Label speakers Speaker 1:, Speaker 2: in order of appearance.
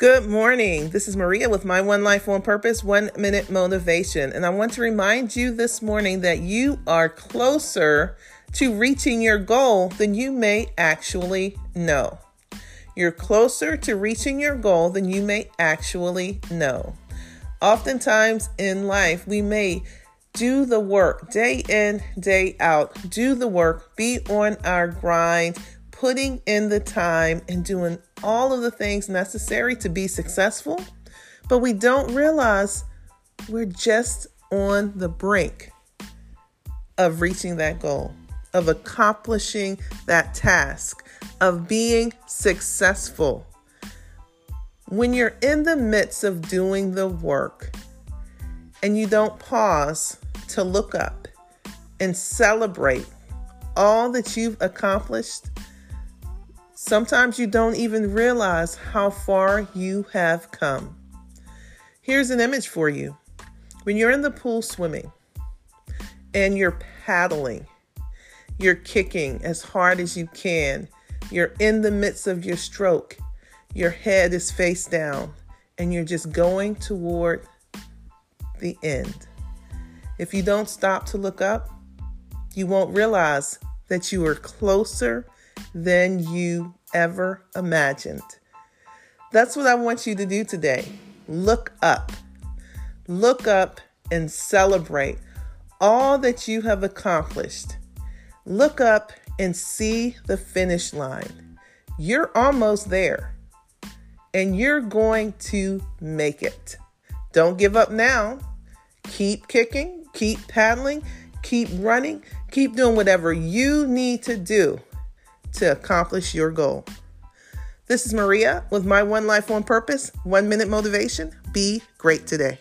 Speaker 1: Good morning. This is Maria with my One Life, One Purpose, One Minute Motivation. And I want to remind you this morning that you are closer to reaching your goal than you may actually know. You're closer to reaching your goal than you may actually know. Oftentimes in life, we may do the work day in, day out, do the work, be on our grind, putting in the time and doing all of the things necessary to be successful, but we don't realize we're just on the brink of reaching that goal, of accomplishing that task, of being successful. When you're in the midst of doing the work and you don't pause to look up and celebrate all that you've accomplished, Sometimes you don't even realize how far you have come. Here's an image for you. When you're in the pool swimming and you're paddling, you're kicking as hard as you can, you're in the midst of your stroke, your head is face down, and you're just going toward the end. If you don't stop to look up, you won't realize that you are closer than you ever imagined. That's what I want you to do today. Look up. Look up and celebrate all that you have accomplished. Look up and see the finish line. You're almost there and you're going to make it. Don't give up now. Keep kicking, keep paddling, keep running, keep doing whatever you need to do to accomplish your goal. This is Maria with my One Life, One Purpose, One Minute Motivation. Be great today.